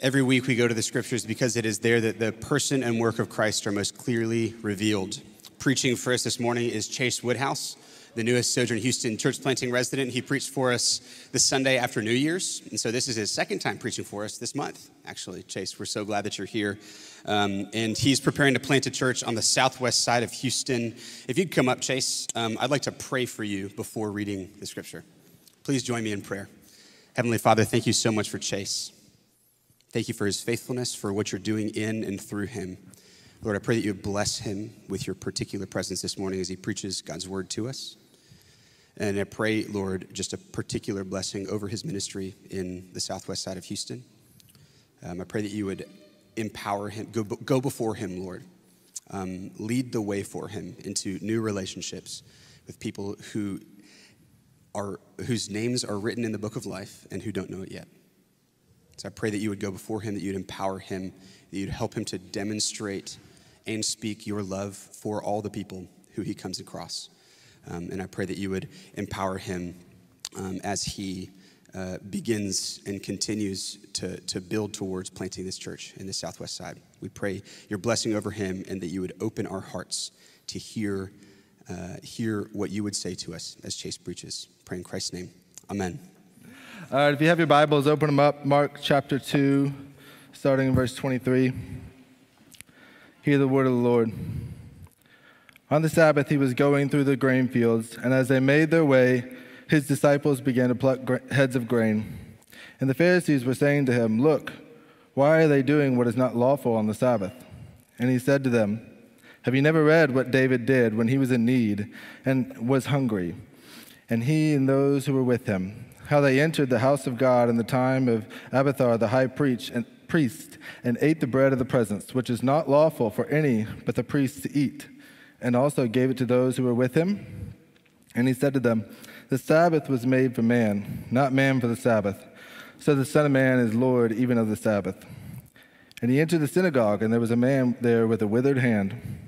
Every week we go to the scriptures because it is there that the person and work of Christ are most clearly revealed. Preaching for us this morning is Chase Woodhouse, the newest Sojourn Houston church planting resident. He preached for us the Sunday after New Year's. And so this is his second time preaching for us this month, actually. Chase, we're so glad that you're here. Um, and he's preparing to plant a church on the southwest side of Houston. If you'd come up, Chase, um, I'd like to pray for you before reading the scripture. Please join me in prayer. Heavenly Father, thank you so much for Chase. Thank you for his faithfulness, for what you're doing in and through him. Lord, I pray that you bless him with your particular presence this morning as he preaches God's word to us. And I pray, Lord, just a particular blessing over his ministry in the southwest side of Houston. Um, I pray that you would empower him, go, go before him, Lord. Um, lead the way for him into new relationships with people who are, whose names are written in the book of life and who don't know it yet. So I pray that you would go before him, that you'd empower him, that you'd help him to demonstrate and speak your love for all the people who he comes across. Um, and I pray that you would empower him um, as he uh, begins and continues to, to build towards planting this church in the southwest side. We pray your blessing over him and that you would open our hearts to hear, uh, hear what you would say to us as Chase preaches. Pray in Christ's name. Amen. All right, if you have your Bibles, open them up. Mark chapter 2, starting in verse 23. Hear the word of the Lord. On the Sabbath, he was going through the grain fields, and as they made their way, his disciples began to pluck heads of grain. And the Pharisees were saying to him, Look, why are they doing what is not lawful on the Sabbath? And he said to them, Have you never read what David did when he was in need and was hungry, and he and those who were with him? how they entered the house of God in the time of Abiathar the high priest and, priest and ate the bread of the presence, which is not lawful for any but the priests to eat, and also gave it to those who were with him. And he said to them, The Sabbath was made for man, not man for the Sabbath. So the Son of Man is Lord even of the Sabbath. And he entered the synagogue, and there was a man there with a withered hand.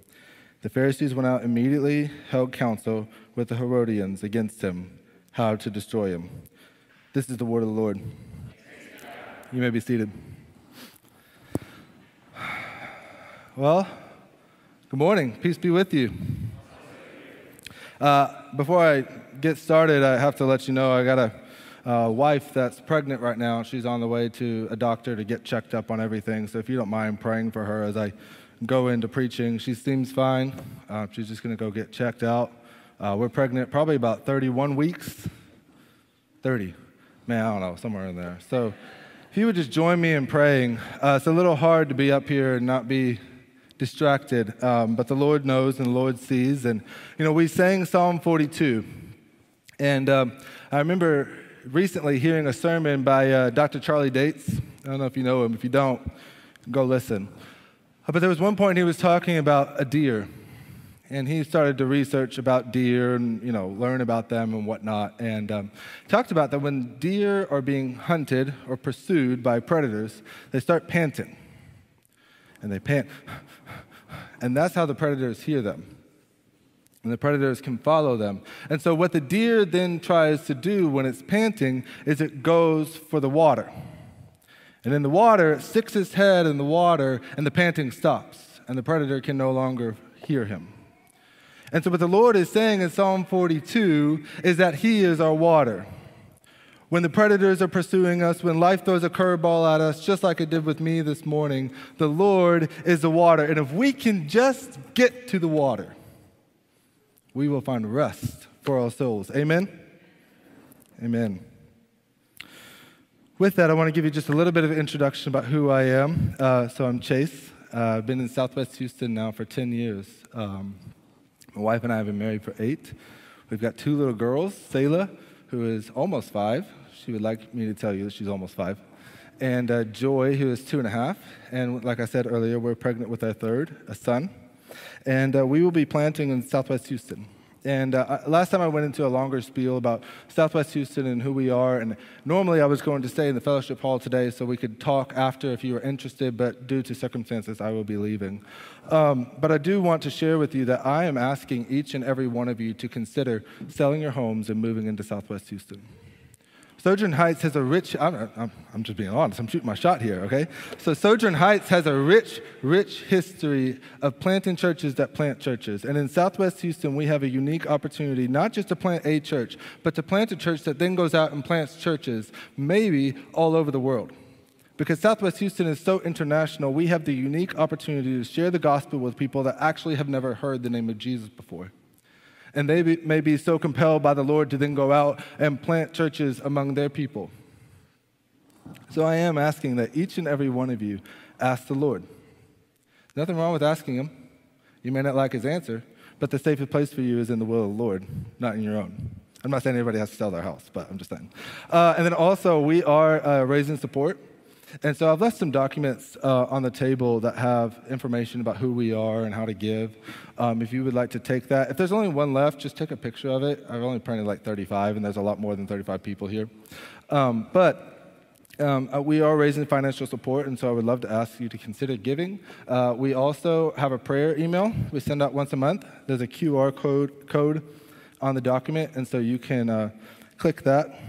The Pharisees went out immediately, held counsel with the Herodians against him, how to destroy him. This is the word of the Lord. You may be seated. Well, good morning. Peace be with you. Uh, before I get started, I have to let you know I got a uh, wife that's pregnant right now. She's on the way to a doctor to get checked up on everything. So if you don't mind praying for her as I go into preaching, she seems fine. Uh, she's just going to go get checked out. Uh, we're pregnant probably about 31 weeks. 30. Man, I don't know, somewhere in there. So if you would just join me in praying, uh, it's a little hard to be up here and not be distracted, um, but the Lord knows and the Lord sees. And, you know, we sang Psalm 42. And um, I remember recently hearing a sermon by uh, Dr. Charlie Dates. I don't know if you know him. If you don't, go listen. But there was one point he was talking about a deer. And he started to research about deer and you know learn about them and whatnot. And um, talked about that when deer are being hunted or pursued by predators they start panting. And they pant. And that's how the predators hear them. And the predators can follow them. And so what the deer then tries to do when it's panting is it goes for the water and in the water it sticks its head in the water and the panting stops and the predator can no longer hear him and so, what the Lord is saying in Psalm 42 is that He is our water. When the predators are pursuing us, when life throws a curveball at us, just like it did with me this morning, the Lord is the water. And if we can just get to the water, we will find rest for our souls. Amen? Amen. With that, I want to give you just a little bit of introduction about who I am. Uh, so, I'm Chase. Uh, I've been in Southwest Houston now for 10 years. Um, my wife and I have been married for eight. We've got two little girls, Selah, who is almost five. She would like me to tell you that she's almost five. and uh, Joy, who is two and a half. And like I said earlier, we're pregnant with our third, a son. And uh, we will be planting in Southwest Houston. And uh, last time I went into a longer spiel about Southwest Houston and who we are. And normally I was going to stay in the fellowship hall today so we could talk after if you were interested, but due to circumstances, I will be leaving. Um, but I do want to share with you that I am asking each and every one of you to consider selling your homes and moving into Southwest Houston. Sojourn Heights has a rich, I'm, I'm, I'm, just being honest, I'm shooting my shot here, okay? So, Sojourn Heights has a rich, rich history of planting churches that plant churches. And in Southwest Houston, we have a unique opportunity not just to plant a church, but to plant a church that then goes out and plants churches, maybe all over the world. Because Southwest Houston is so international, we have the unique opportunity to share the gospel with people that actually have never heard the name of Jesus before. And they be, may be so compelled by the Lord to then go out and plant churches among their people. So I am asking that each and every one of you ask the Lord. Nothing wrong with asking Him. You may not like His answer, but the safest place for you is in the will of the Lord, not in your own. I'm not saying everybody has to sell their house, but I'm just saying. Uh, and then also, we are uh, raising support. And so I've left some documents uh, on the table that have information about who we are and how to give. Um, if you would like to take that, if there's only one left, just take a picture of it. I've only printed like 35, and there's a lot more than 35 people here. Um, but um, uh, we are raising financial support, and so I would love to ask you to consider giving. Uh, we also have a prayer email we send out once a month. There's a QR code, code on the document, and so you can uh, click that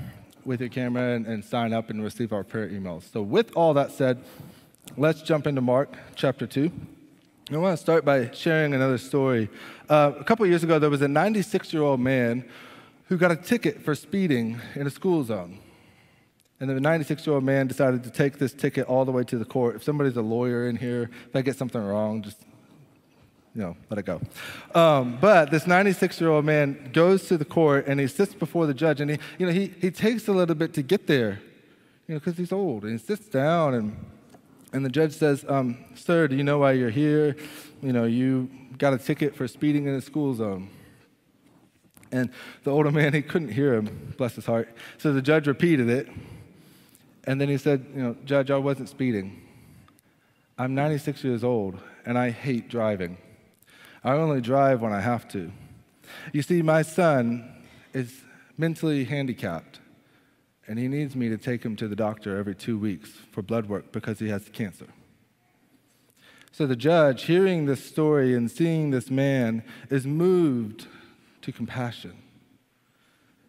with your camera and, and sign up and receive our prayer emails. So, with all that said, let's jump into Mark chapter 2. I want to start by sharing another story. Uh, a couple years ago, there was a 96 year old man who got a ticket for speeding in a school zone. And the 96 year old man decided to take this ticket all the way to the court. If somebody's a lawyer in here, if I get something wrong, just you know, let it go. Um, but this 96 year old man goes to the court and he sits before the judge and he, you know, he, he takes a little bit to get there, you know, because he's old. And he sits down and, and the judge says, um, Sir, do you know why you're here? You know, you got a ticket for speeding in a school zone. And the older man, he couldn't hear him, bless his heart. So the judge repeated it. And then he said, You know, Judge, I wasn't speeding. I'm 96 years old and I hate driving. I only drive when I have to. You see, my son is mentally handicapped, and he needs me to take him to the doctor every two weeks for blood work because he has cancer. So the judge, hearing this story and seeing this man, is moved to compassion.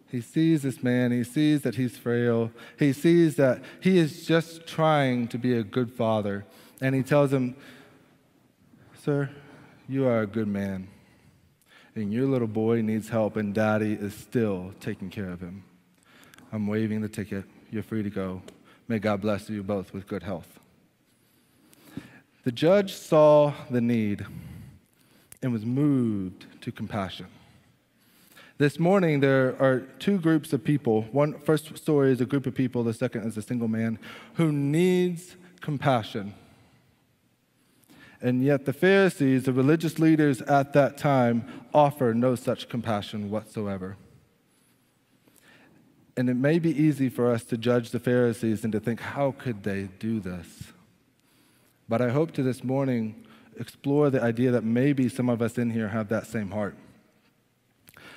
He sees this man, he sees that he's frail, he sees that he is just trying to be a good father, and he tells him, Sir, you are a good man. And your little boy needs help, and daddy is still taking care of him. I'm waiving the ticket. You're free to go. May God bless you both with good health. The judge saw the need and was moved to compassion. This morning, there are two groups of people. One first story is a group of people, the second is a single man who needs compassion. And yet, the Pharisees, the religious leaders at that time, offer no such compassion whatsoever. And it may be easy for us to judge the Pharisees and to think, how could they do this? But I hope to this morning explore the idea that maybe some of us in here have that same heart.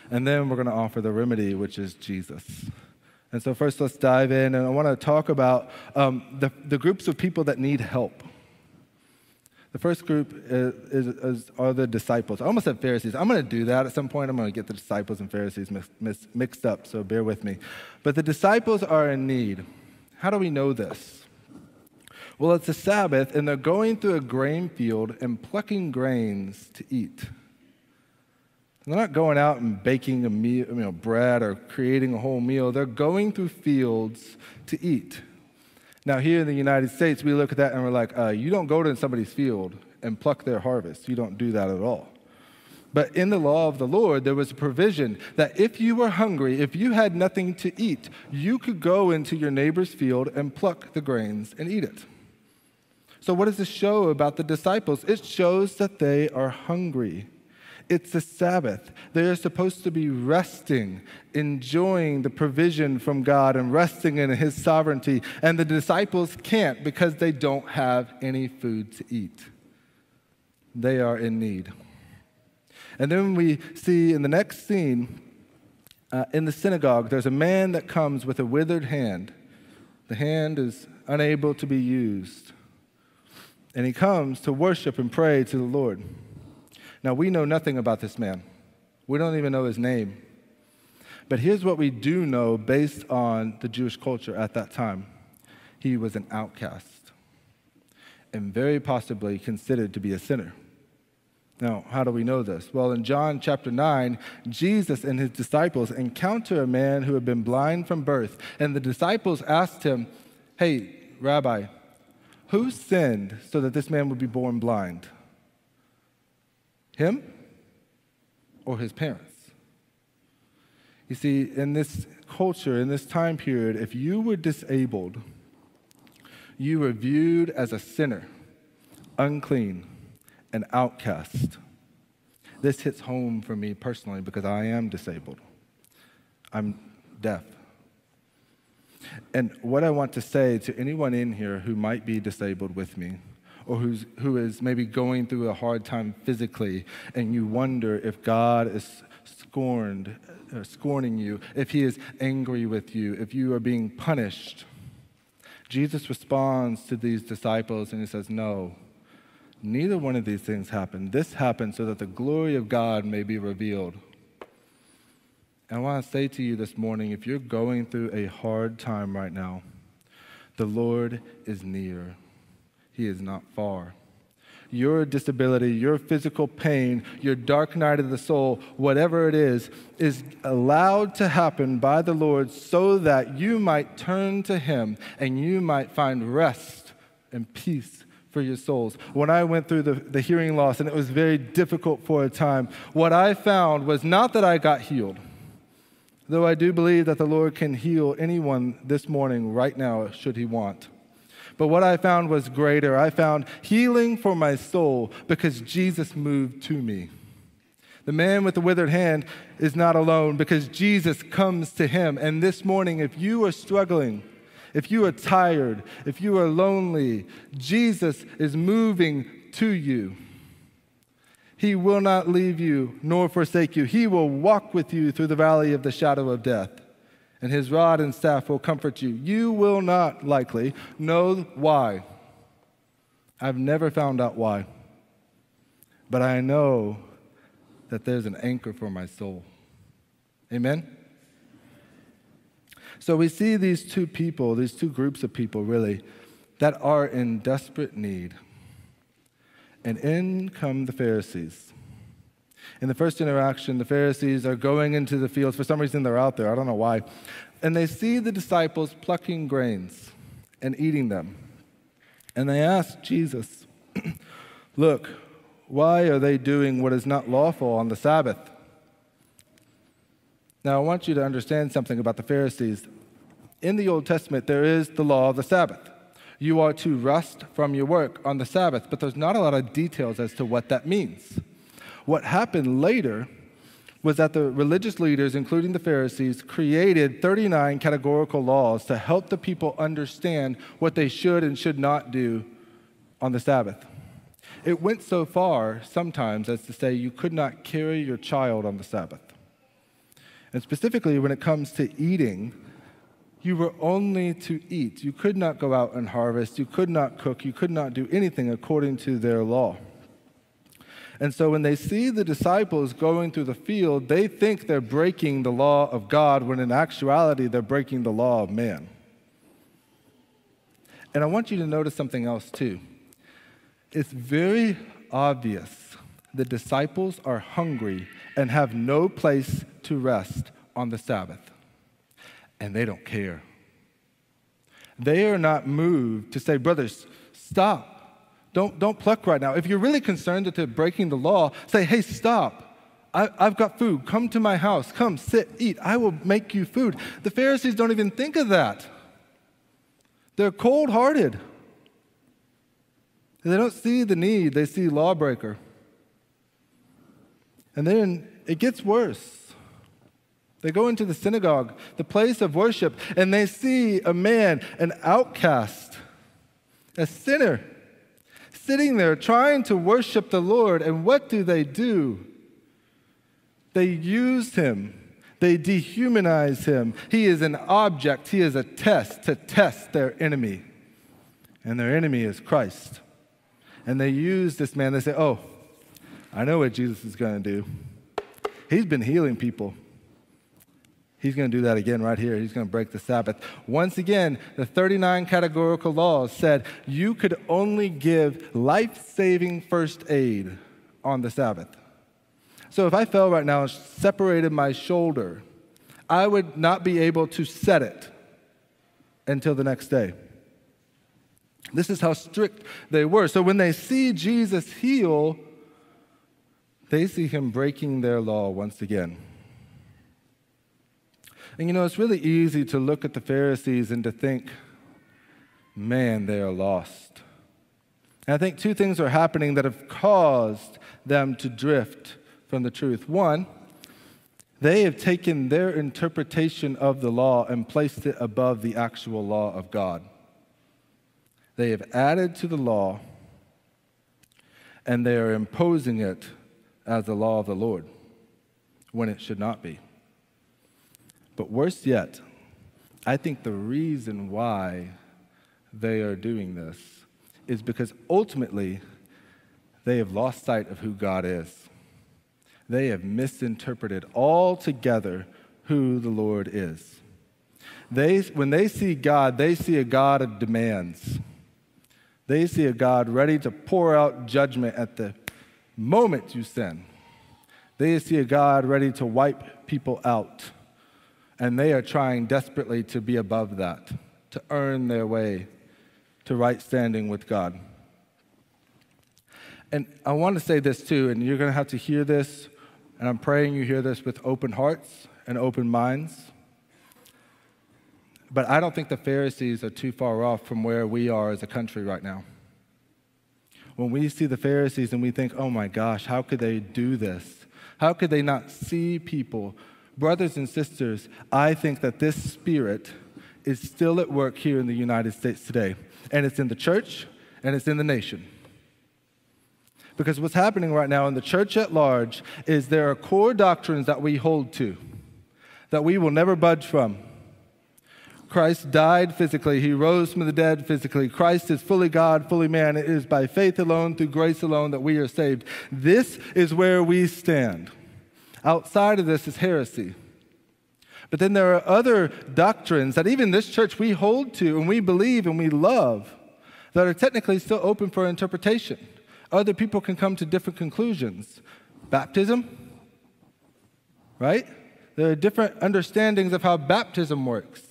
And then we're going to offer the remedy, which is Jesus. And so, first, let's dive in. And I want to talk about um, the, the groups of people that need help. The first group is, is, is, are the disciples. I almost said Pharisees. I'm going to do that at some point. I'm going to get the disciples and Pharisees mix, mixed up, so bear with me. But the disciples are in need. How do we know this? Well, it's a Sabbath, and they're going through a grain field and plucking grains to eat. They're not going out and baking a meal, you know, bread or creating a whole meal. They're going through fields to eat. Now, here in the United States, we look at that and we're like, uh, you don't go to somebody's field and pluck their harvest. You don't do that at all. But in the law of the Lord, there was a provision that if you were hungry, if you had nothing to eat, you could go into your neighbor's field and pluck the grains and eat it. So, what does this show about the disciples? It shows that they are hungry. It's a Sabbath. They're supposed to be resting, enjoying the provision from God and resting in His sovereignty. And the disciples can't because they don't have any food to eat. They are in need. And then we see in the next scene, uh, in the synagogue, there's a man that comes with a withered hand. The hand is unable to be used. And he comes to worship and pray to the Lord. Now, we know nothing about this man, we don't even know his name. But here's what we do know based on the Jewish culture at that time he was an outcast and very possibly considered to be a sinner. Now, how do we know this? Well, in John chapter 9, Jesus and his disciples encounter a man who had been blind from birth. And the disciples asked him, Hey, Rabbi, who sinned so that this man would be born blind? Him or his parents? You see, in this culture, in this time period, if you were disabled, you were viewed as a sinner, unclean an outcast. This hits home for me personally because I am disabled. I'm deaf. And what I want to say to anyone in here who might be disabled with me, or who's, who is maybe going through a hard time physically, and you wonder if God is scorned, or scorning you, if He is angry with you, if you are being punished. Jesus responds to these disciples and He says, No, Neither one of these things happened. This happened so that the glory of God may be revealed. And I want to say to you this morning if you're going through a hard time right now, the Lord is near, He is not far. Your disability, your physical pain, your dark night of the soul, whatever it is, is allowed to happen by the Lord so that you might turn to Him and you might find rest and peace for your souls. When I went through the, the hearing loss and it was very difficult for a time, what I found was not that I got healed, though I do believe that the Lord can heal anyone this morning, right now, should He want. But what I found was greater. I found healing for my soul because Jesus moved to me. The man with the withered hand is not alone because Jesus comes to him. And this morning, if you are struggling, if you are tired, if you are lonely, Jesus is moving to you. He will not leave you nor forsake you. He will walk with you through the valley of the shadow of death, and his rod and staff will comfort you. You will not likely know why. I've never found out why, but I know that there's an anchor for my soul. Amen? So we see these two people, these two groups of people really, that are in desperate need. And in come the Pharisees. In the first interaction, the Pharisees are going into the fields. For some reason, they're out there. I don't know why. And they see the disciples plucking grains and eating them. And they ask Jesus, Look, why are they doing what is not lawful on the Sabbath? Now, I want you to understand something about the Pharisees. In the Old Testament, there is the law of the Sabbath. You are to rest from your work on the Sabbath, but there's not a lot of details as to what that means. What happened later was that the religious leaders, including the Pharisees, created 39 categorical laws to help the people understand what they should and should not do on the Sabbath. It went so far sometimes as to say you could not carry your child on the Sabbath. And specifically, when it comes to eating, you were only to eat. You could not go out and harvest. You could not cook. You could not do anything according to their law. And so when they see the disciples going through the field, they think they're breaking the law of God, when in actuality, they're breaking the law of man. And I want you to notice something else too. It's very obvious the disciples are hungry and have no place to rest on the Sabbath. And they don't care. They are not moved to say, brothers, stop. Don't, don't pluck right now. If you're really concerned that they're breaking the law, say, hey, stop. I, have got food. Come to my house. Come, sit, eat. I will make you food. The Pharisees don't even think of that. They're cold hearted. They don't see the need, they see lawbreaker. And then it gets worse. They go into the synagogue, the place of worship, and they see a man, an outcast, a sinner, sitting there trying to worship the Lord. And what do they do? They used him. They dehumanize him. He is an object, he is a test to test their enemy. And their enemy is Christ. And they use this man. They say, Oh, I know what Jesus is going to do. He's been healing people. He's going to do that again right here. He's going to break the Sabbath. Once again, the 39 categorical laws said you could only give life saving first aid on the Sabbath. So if I fell right now and separated my shoulder, I would not be able to set it until the next day. This is how strict they were. So when they see Jesus heal, they see him breaking their law once again. And you know, it's really easy to look at the Pharisees and to think, man, they are lost. And I think two things are happening that have caused them to drift from the truth. One, they have taken their interpretation of the law and placed it above the actual law of God. They have added to the law and they are imposing it as the law of the Lord when it should not be. But worse yet, I think the reason why they are doing this is because ultimately they have lost sight of who God is. They have misinterpreted altogether who the Lord is. They, when they see God, they see a God of demands. They see a God ready to pour out judgment at the moment you sin. They see a God ready to wipe people out. And they are trying desperately to be above that, to earn their way to right standing with God. And I want to say this too, and you're going to have to hear this, and I'm praying you hear this with open hearts and open minds. But I don't think the Pharisees are too far off from where we are as a country right now when we see the Pharisees and we think, oh my gosh, how could they do this? How could they not see people? Brothers and sisters, I think that this spirit is still at work here in the United States today. And it's in the church and it's in the nation. Because what's happening right now in the church at large is there are core doctrines that we hold to, that we will never budge from. Christ died physically. He rose from the dead physically. Christ is fully God, fully man. It is by faith alone, through grace alone, that we are saved. This is where we stand. Outside of this is heresy. But then there are other doctrines that even this church we hold to and we believe and we love that are technically still open for interpretation. Other people can come to different conclusions. Baptism, right? There are different understandings of how baptism works.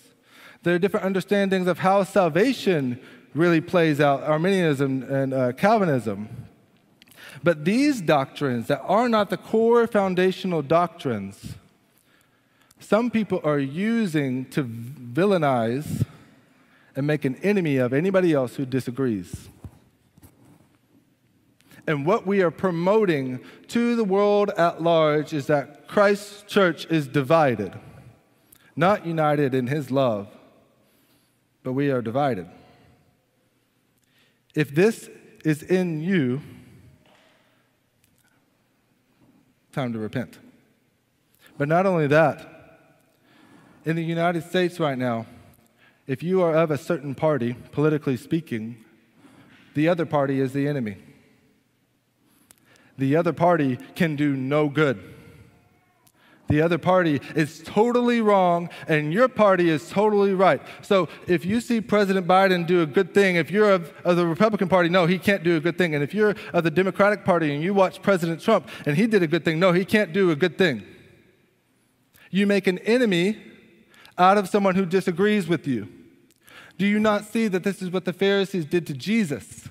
There are different understandings of how salvation really plays out, Arminianism and uh, Calvinism. But these doctrines that are not the core foundational doctrines, some people are using to villainize and make an enemy of anybody else who disagrees. And what we are promoting to the world at large is that Christ's church is divided, not united in his love but we are divided. If this is in you, time to repent. But not only that, in the United States right now, if you are of a certain party, politically speaking, the other party is the enemy. The other party can do no good. The other party is totally wrong, and your party is totally right. So if you see President Biden do a good thing, if you're of, of, the Republican Party, no, he can't do a good thing. And if you're of the Democratic Party and you watch President Trump and he did a good thing, no, he can't do a good thing. You make an enemy out of someone who disagrees with you. Do you not see that this is what the Pharisees did to Jesus?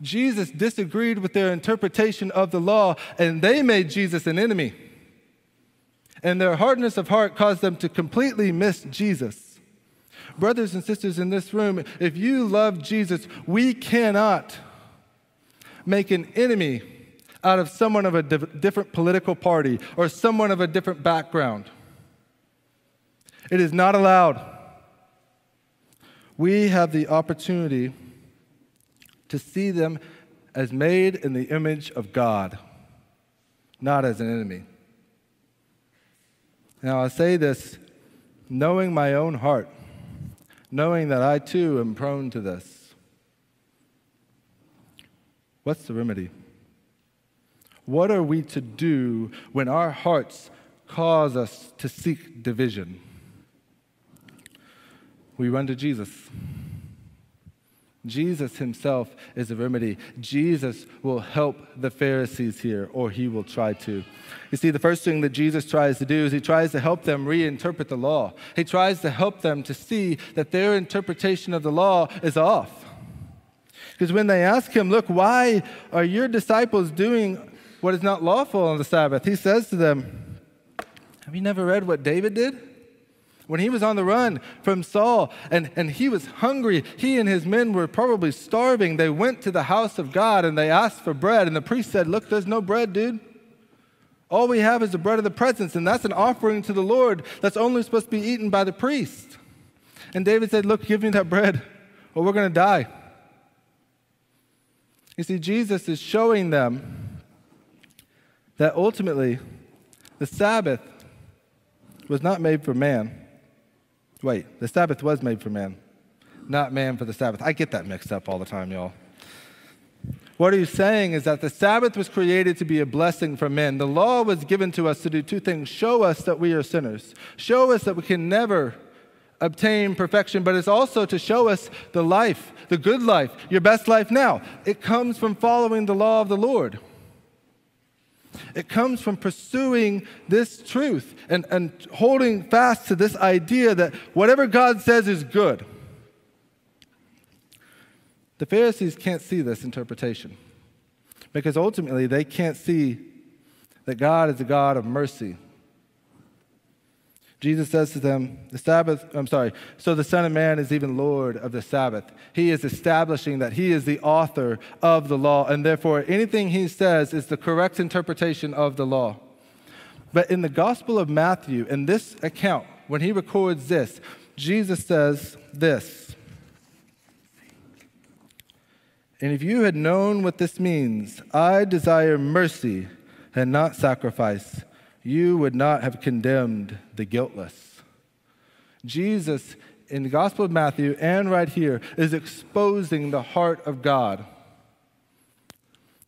Jesus disagreed with their interpretation of the law, and they made Jesus an enemy and their hardness of heart caused them to completely miss Jesus. Brothers and sisters in this room, if you love Jesus, we cannot make an enemy out of someone of a diff- different political party or someone of a different background. It is not allowed. We have the opportunity to see them as made in the image of God, not as an enemy. Now, I say this knowing my own heart, knowing that I too am prone to this. What's the remedy? What are we to do when our hearts cause us to seek division? We run to Jesus. Jesus himself is a remedy. Jesus will help the Pharisees here, or he will try to. You see, the first thing that Jesus tries to do is he tries to help them reinterpret the law. He tries to help them to see that their interpretation of the law is off. Because when they ask him, Look, why are your disciples doing what is not lawful on the Sabbath? He says to them, Have you never read what David did? When he was on the run from Saul and, and he was hungry, he and his men were probably starving. They went to the house of God and they asked for bread. And the priest said, Look, there's no bread, dude. All we have is the bread of the presence, and that's an offering to the Lord that's only supposed to be eaten by the priest. And David said, Look, give me that bread, or we're going to die. You see, Jesus is showing them that ultimately the Sabbath was not made for man Wait, the Sabbath was made for man, not man for the Sabbath. I get that mixed up all the time, y'all. What he's saying is that the Sabbath was created to be a blessing for men. The law was given to us to do two things show us that we are sinners, show us that we can never obtain perfection, but it's also to show us the life, the good life, your best life now. It comes from following the law of the Lord. It comes from pursuing this truth and, and holding fast to this idea that whatever God says is good. The Pharisees can't see this interpretation because ultimately they can't see that God is a God of mercy Jesus says to them, The Sabbath, I'm sorry, so the Son of Man is even Lord of the Sabbath. He is establishing that he is the author of the law, and therefore anything he says is the correct interpretation of the law. But in the Gospel of Matthew, in this account, when he records this, Jesus says this. And if you had known what this means, I desire mercy and not sacrifice you would not have condemned the guiltless. Jesus, in the Gospel of Matthew and right here, is exposing the heart of God.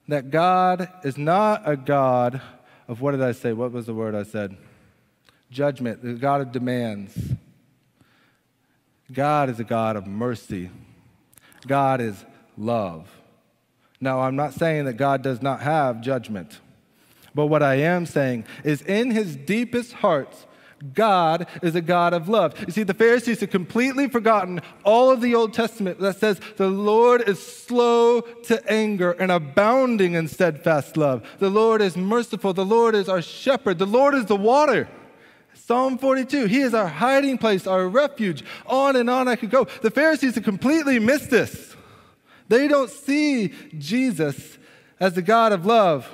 That God is not a God of what did I say? What was the word I said? Judgment, the God of demands. God is a God of mercy. God is love. Now, I'm not saying that God does not have judgment. But what I am saying is, in his deepest hearts, God is a God of love. You see, the Pharisees had completely forgotten all of the Old Testament that says the Lord is slow to anger and abounding in steadfast love. The Lord is merciful. The Lord is our shepherd. The Lord is the water. Psalm 42, He is our hiding place, our refuge. On and on I could go. The Pharisees have completely missed this. They don't see Jesus as the God of love.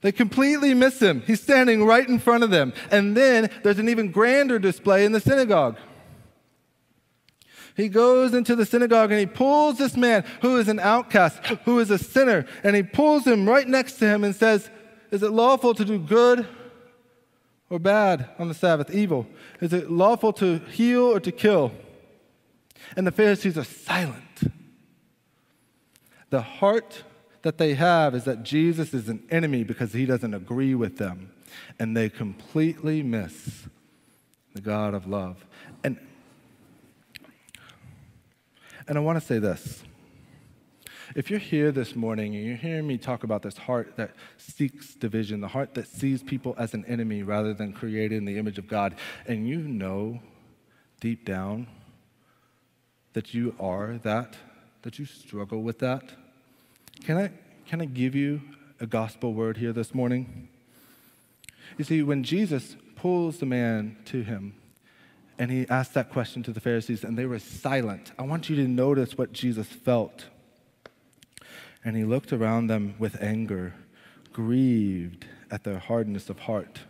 They completely miss him. He's standing right in front of them. And then there's an even grander display in the synagogue. He goes into the synagogue and he pulls this man who is an outcast, who is a sinner, and he pulls him right next to him and says, Is it lawful to do good or bad on the Sabbath? Evil. Is it lawful to heal or to kill? And the Pharisees are silent. The heart that they have is that Jesus is an enemy because he doesn't agree with them. And they completely miss the God of love. And, and I want to say this. If you're here this morning and you're hearing me talk about this heart that seeks division, the heart that sees people as an enemy rather than created in the image of God, and you know deep down that you are that, that you struggle with that, can I, can I give you a gospel word here this morning? You see, when Jesus pulls the man to him and he asked that question to the Pharisees and they were silent, I want you to notice what Jesus felt. And he looked around them with anger, grieved at their hardness of heart.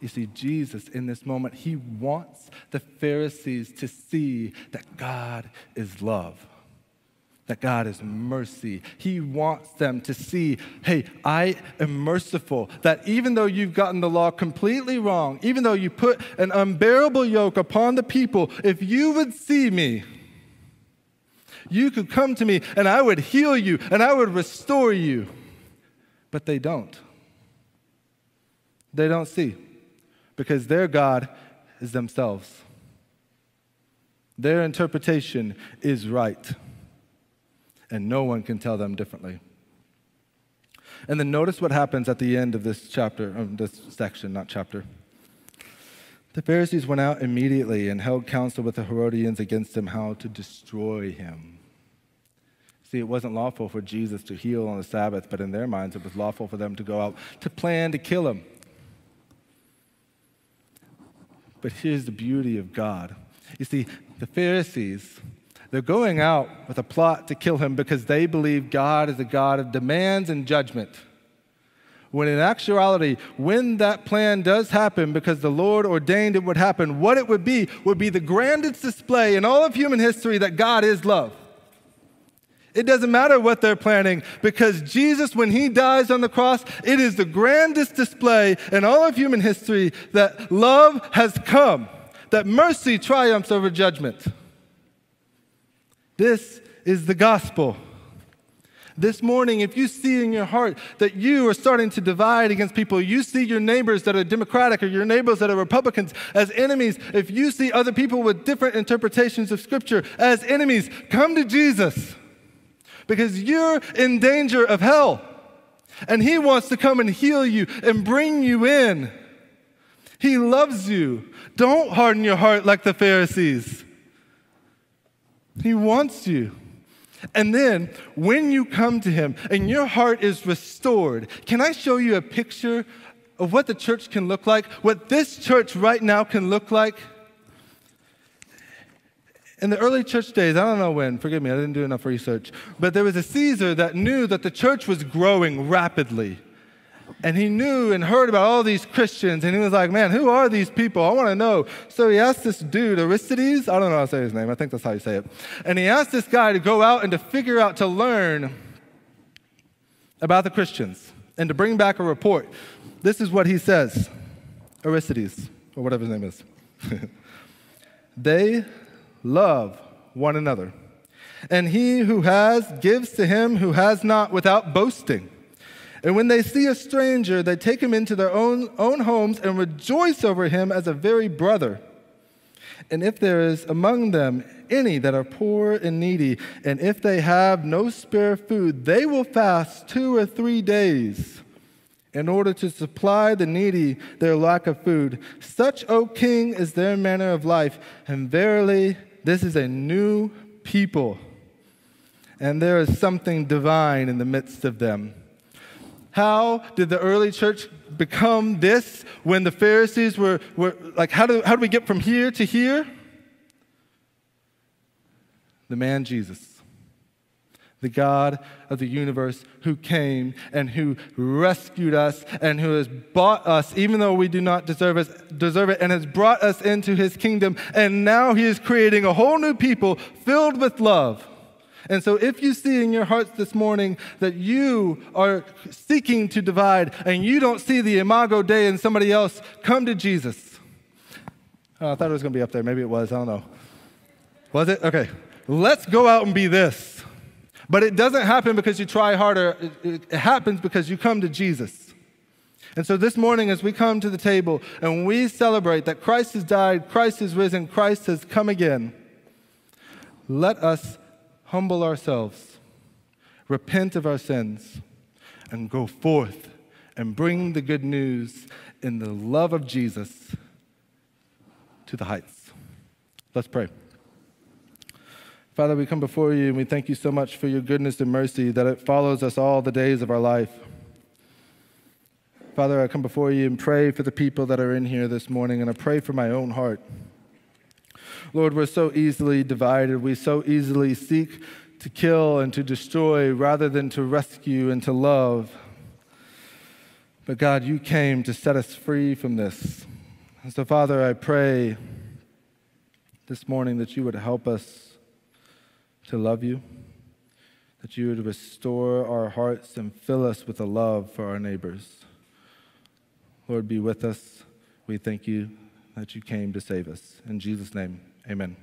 You see, Jesus in this moment, he wants the Pharisees to see that God is love, that God is mercy. He wants them to see, hey, I am merciful, that even though you've gotten the law completely wrong, even though you put an unbearable yoke upon the people, if you would see me, you could come to me and I would heal you and I would restore you. But they don't. They don't see because their God is themselves. Their interpretation is right, and no one can tell them differently. And then notice what happens at the end of this chapter, of this section, not chapter. The Pharisees went out immediately and held counsel with the Herodians against him how to destroy him. See, it wasn't lawful for Jesus to heal on the Sabbath, but in their minds it was lawful for them to go out to plan to kill him. But here's the beauty of God. You see, the Pharisees, they're going out with a plot to kill him because they believe God is a God of demands and judgment. When in actuality, when that plan does happen because the Lord ordained it would happen, what it would be would be the grandest display in all of human history that God is love. It doesn't matter what they're planning because Jesus, when he dies on the cross, it is the grandest display in all of human history that love has come, that mercy triumphs over judgment. This is the gospel. This morning, if you see in your heart that you are starting to divide against people, you see your neighbors that are Democratic or your neighbors that are Republicans as enemies, if you see other people with different interpretations of Scripture as enemies, come to Jesus because you're in danger of hell. And He wants to come and heal you and bring you in. He loves you. Don't harden your heart like the Pharisees. He wants you. And then when you come to Him and your heart is restored, can I show you a picture of what the church can look like? What this church right now can look like? In the early church days, I don't know when, forgive me, I didn't do enough research, but there was a Caesar that knew that the church was growing rapidly. And he knew and heard about all these Christians, and he was like, Man, who are these people? I want to know. So he asked this dude, Aristides, I don't know how to say his name, I think that's how you say it. And he asked this guy to go out and to figure out, to learn about the Christians and to bring back a report. This is what he says Aristides, or whatever his name is. they love one another. And he who has gives to him who has not without boasting. And when they see a stranger, they take him into their own, own homes and rejoice over him as a very brother. And if there is among them any that are poor and needy, and if they have no spare food, they will fast two or three days in order to supply the needy their lack of food. Such, O king, is their manner of life, and verily this is a new people, and there is something divine in the midst of them. How did the early church become this when the Pharisees were, were like, how do, how do we get from here to here? The man Jesus the God of the universe who came and who rescued us and who has bought us, even though we do not deserve it, deserve it, and has brought us into his kingdom. And now he is creating a whole new people filled with love. And so, if you see in your hearts this morning that you are seeking to divide and you don't see the imago Dei in somebody else, come to Jesus. Oh, I thought it was going to be up there. Maybe it was. I don't know. Was it? Okay. Let's go out and be this. But it doesn't happen because you try harder, it, it happens because you come to Jesus. And so this morning, as we come to the table and we celebrate that Christ has died, Christ has risen, Christ has come again, let us humble ourselves, repent of our sins, and go forth and bring the good news in the love of Jesus to the heights. Let's pray. Father, we come before you and we thank you so much for your goodness and mercy that it follows us all the days of our life. Father, I come before you and pray for the people that are in here this morning, and I pray for my own heart. Lord, we're so easily divided. We so easily seek to kill and to destroy rather than to rescue and to love. But God, you came to set us free from this. And so, Father, I pray this morning that you would help us to love you, that you would restore our hearts and fill us with a love for our neighbors. Lord, be with us. We thank you that you came to save us. In Jesus' name, amen.